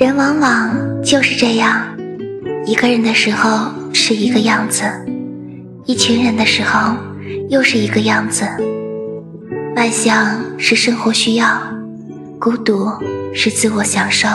人往往就是这样一个人的时候是一个样子一群人的时候又是一个样子。外向是生活需要孤独是自我享受